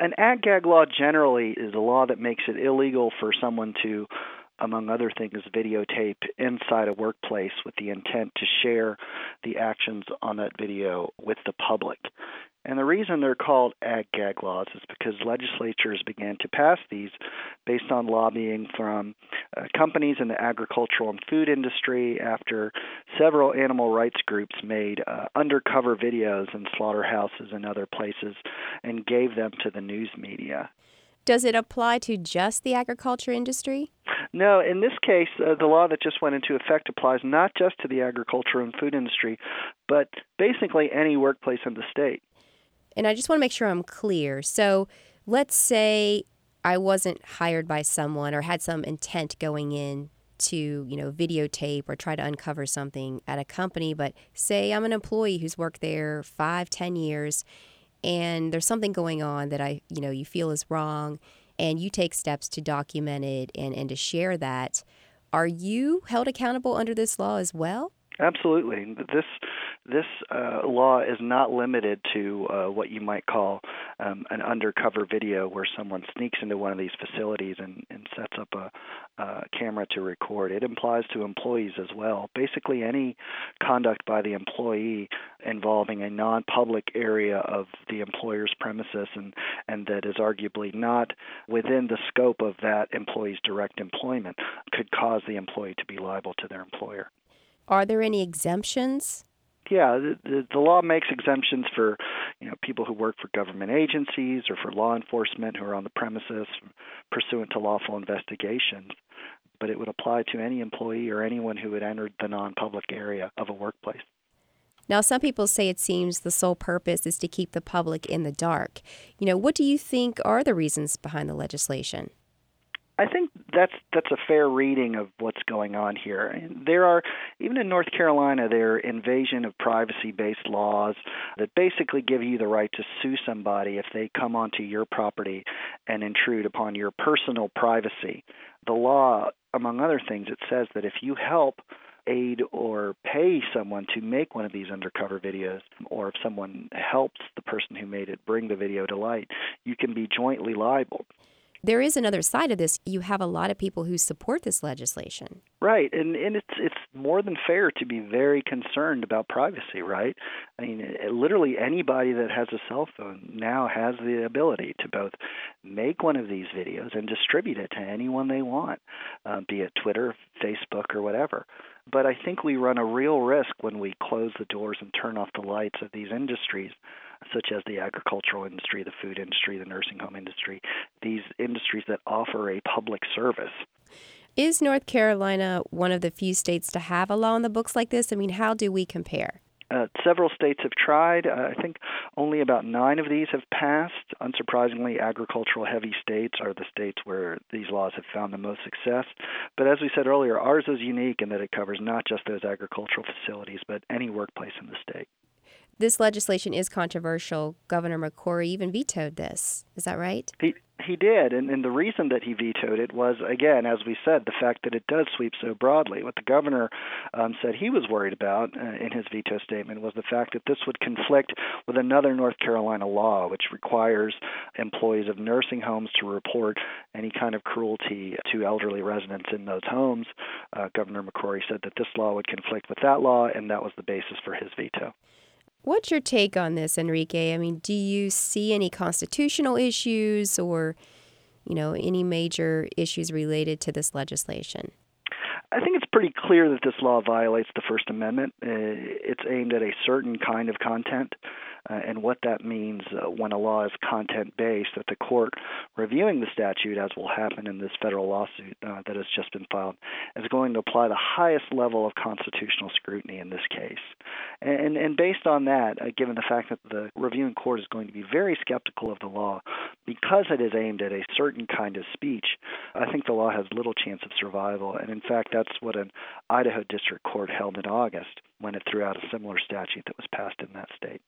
An ag gag law generally is a law that makes it illegal for someone to among other things, videotape inside a workplace with the intent to share the actions on that video with the public. And the reason they're called ag gag laws is because legislatures began to pass these based on lobbying from companies in the agricultural and food industry after several animal rights groups made uh, undercover videos in slaughterhouses and other places and gave them to the news media. Does it apply to just the agriculture industry? No, in this case, uh, the law that just went into effect applies not just to the agriculture and food industry, but basically any workplace in the state. And I just want to make sure I'm clear. So let's say I wasn't hired by someone or had some intent going in to, you know, videotape or try to uncover something at a company, but say I'm an employee who's worked there five, ten years and there's something going on that I, you know, you feel is wrong and you take steps to document it and, and to share that, are you held accountable under this law as well? Absolutely. This this uh, law is not limited to uh, what you might call um, an undercover video where someone sneaks into one of these facilities and, and sets up a, a camera to record. It applies to employees as well. Basically, any conduct by the employee involving a non public area of the employer's premises and, and that is arguably not within the scope of that employee's direct employment could cause the employee to be liable to their employer. Are there any exemptions? Yeah, the, the, the law makes exemptions for you know people who work for government agencies or for law enforcement who are on the premises pursuant to lawful investigations. But it would apply to any employee or anyone who had entered the non-public area of a workplace. Now, some people say it seems the sole purpose is to keep the public in the dark. You know, what do you think are the reasons behind the legislation? I think that's that's a fair reading of what's going on here. There are even in North Carolina there are invasion of privacy based laws that basically give you the right to sue somebody if they come onto your property and intrude upon your personal privacy. The law among other things it says that if you help aid or pay someone to make one of these undercover videos, or if someone helps the person who made it bring the video to light, you can be jointly liable there is another side of this. You have a lot of people who support this legislation. Right, and and it's it's more than fair to be very concerned about privacy, right? I mean, it, literally anybody that has a cell phone now has the ability to both make one of these videos and distribute it to anyone they want, uh, be it Twitter, Facebook, or whatever. But I think we run a real risk when we close the doors and turn off the lights of these industries such as the agricultural industry, the food industry, the nursing home industry, these industries that offer a public service. Is North Carolina one of the few states to have a law on the books like this? I mean, how do we compare? Uh, several states have tried. Uh, I think only about nine of these have passed. Unsurprisingly, agricultural heavy states are the states where these laws have found the most success. But as we said earlier, ours is unique in that it covers not just those agricultural facilities, but any workplace in the state this legislation is controversial. Governor McCrory even vetoed this. Is that right? He he did, and, and the reason that he vetoed it was again, as we said, the fact that it does sweep so broadly. What the governor um, said he was worried about uh, in his veto statement was the fact that this would conflict with another North Carolina law, which requires employees of nursing homes to report any kind of cruelty to elderly residents in those homes. Uh, governor McCrory said that this law would conflict with that law, and that was the basis for his veto. What's your take on this, Enrique? I mean, do you see any constitutional issues or, you know, any major issues related to this legislation? I think it's pretty clear that this law violates the First Amendment. Uh, it's aimed at a certain kind of content uh, and what that means uh, when a law is content based, that the court reviewing the statute, as will happen in this federal lawsuit uh, that has just been filed, is going to apply the highest level of constitutional scrutiny in this case. And, and based on that, uh, given the fact that the reviewing court is going to be very skeptical of the law because it is aimed at a certain kind of speech, I think the law has little chance of survival. And in fact, that's what an Idaho district court held in August when it threw out a similar statute that was passed in that state.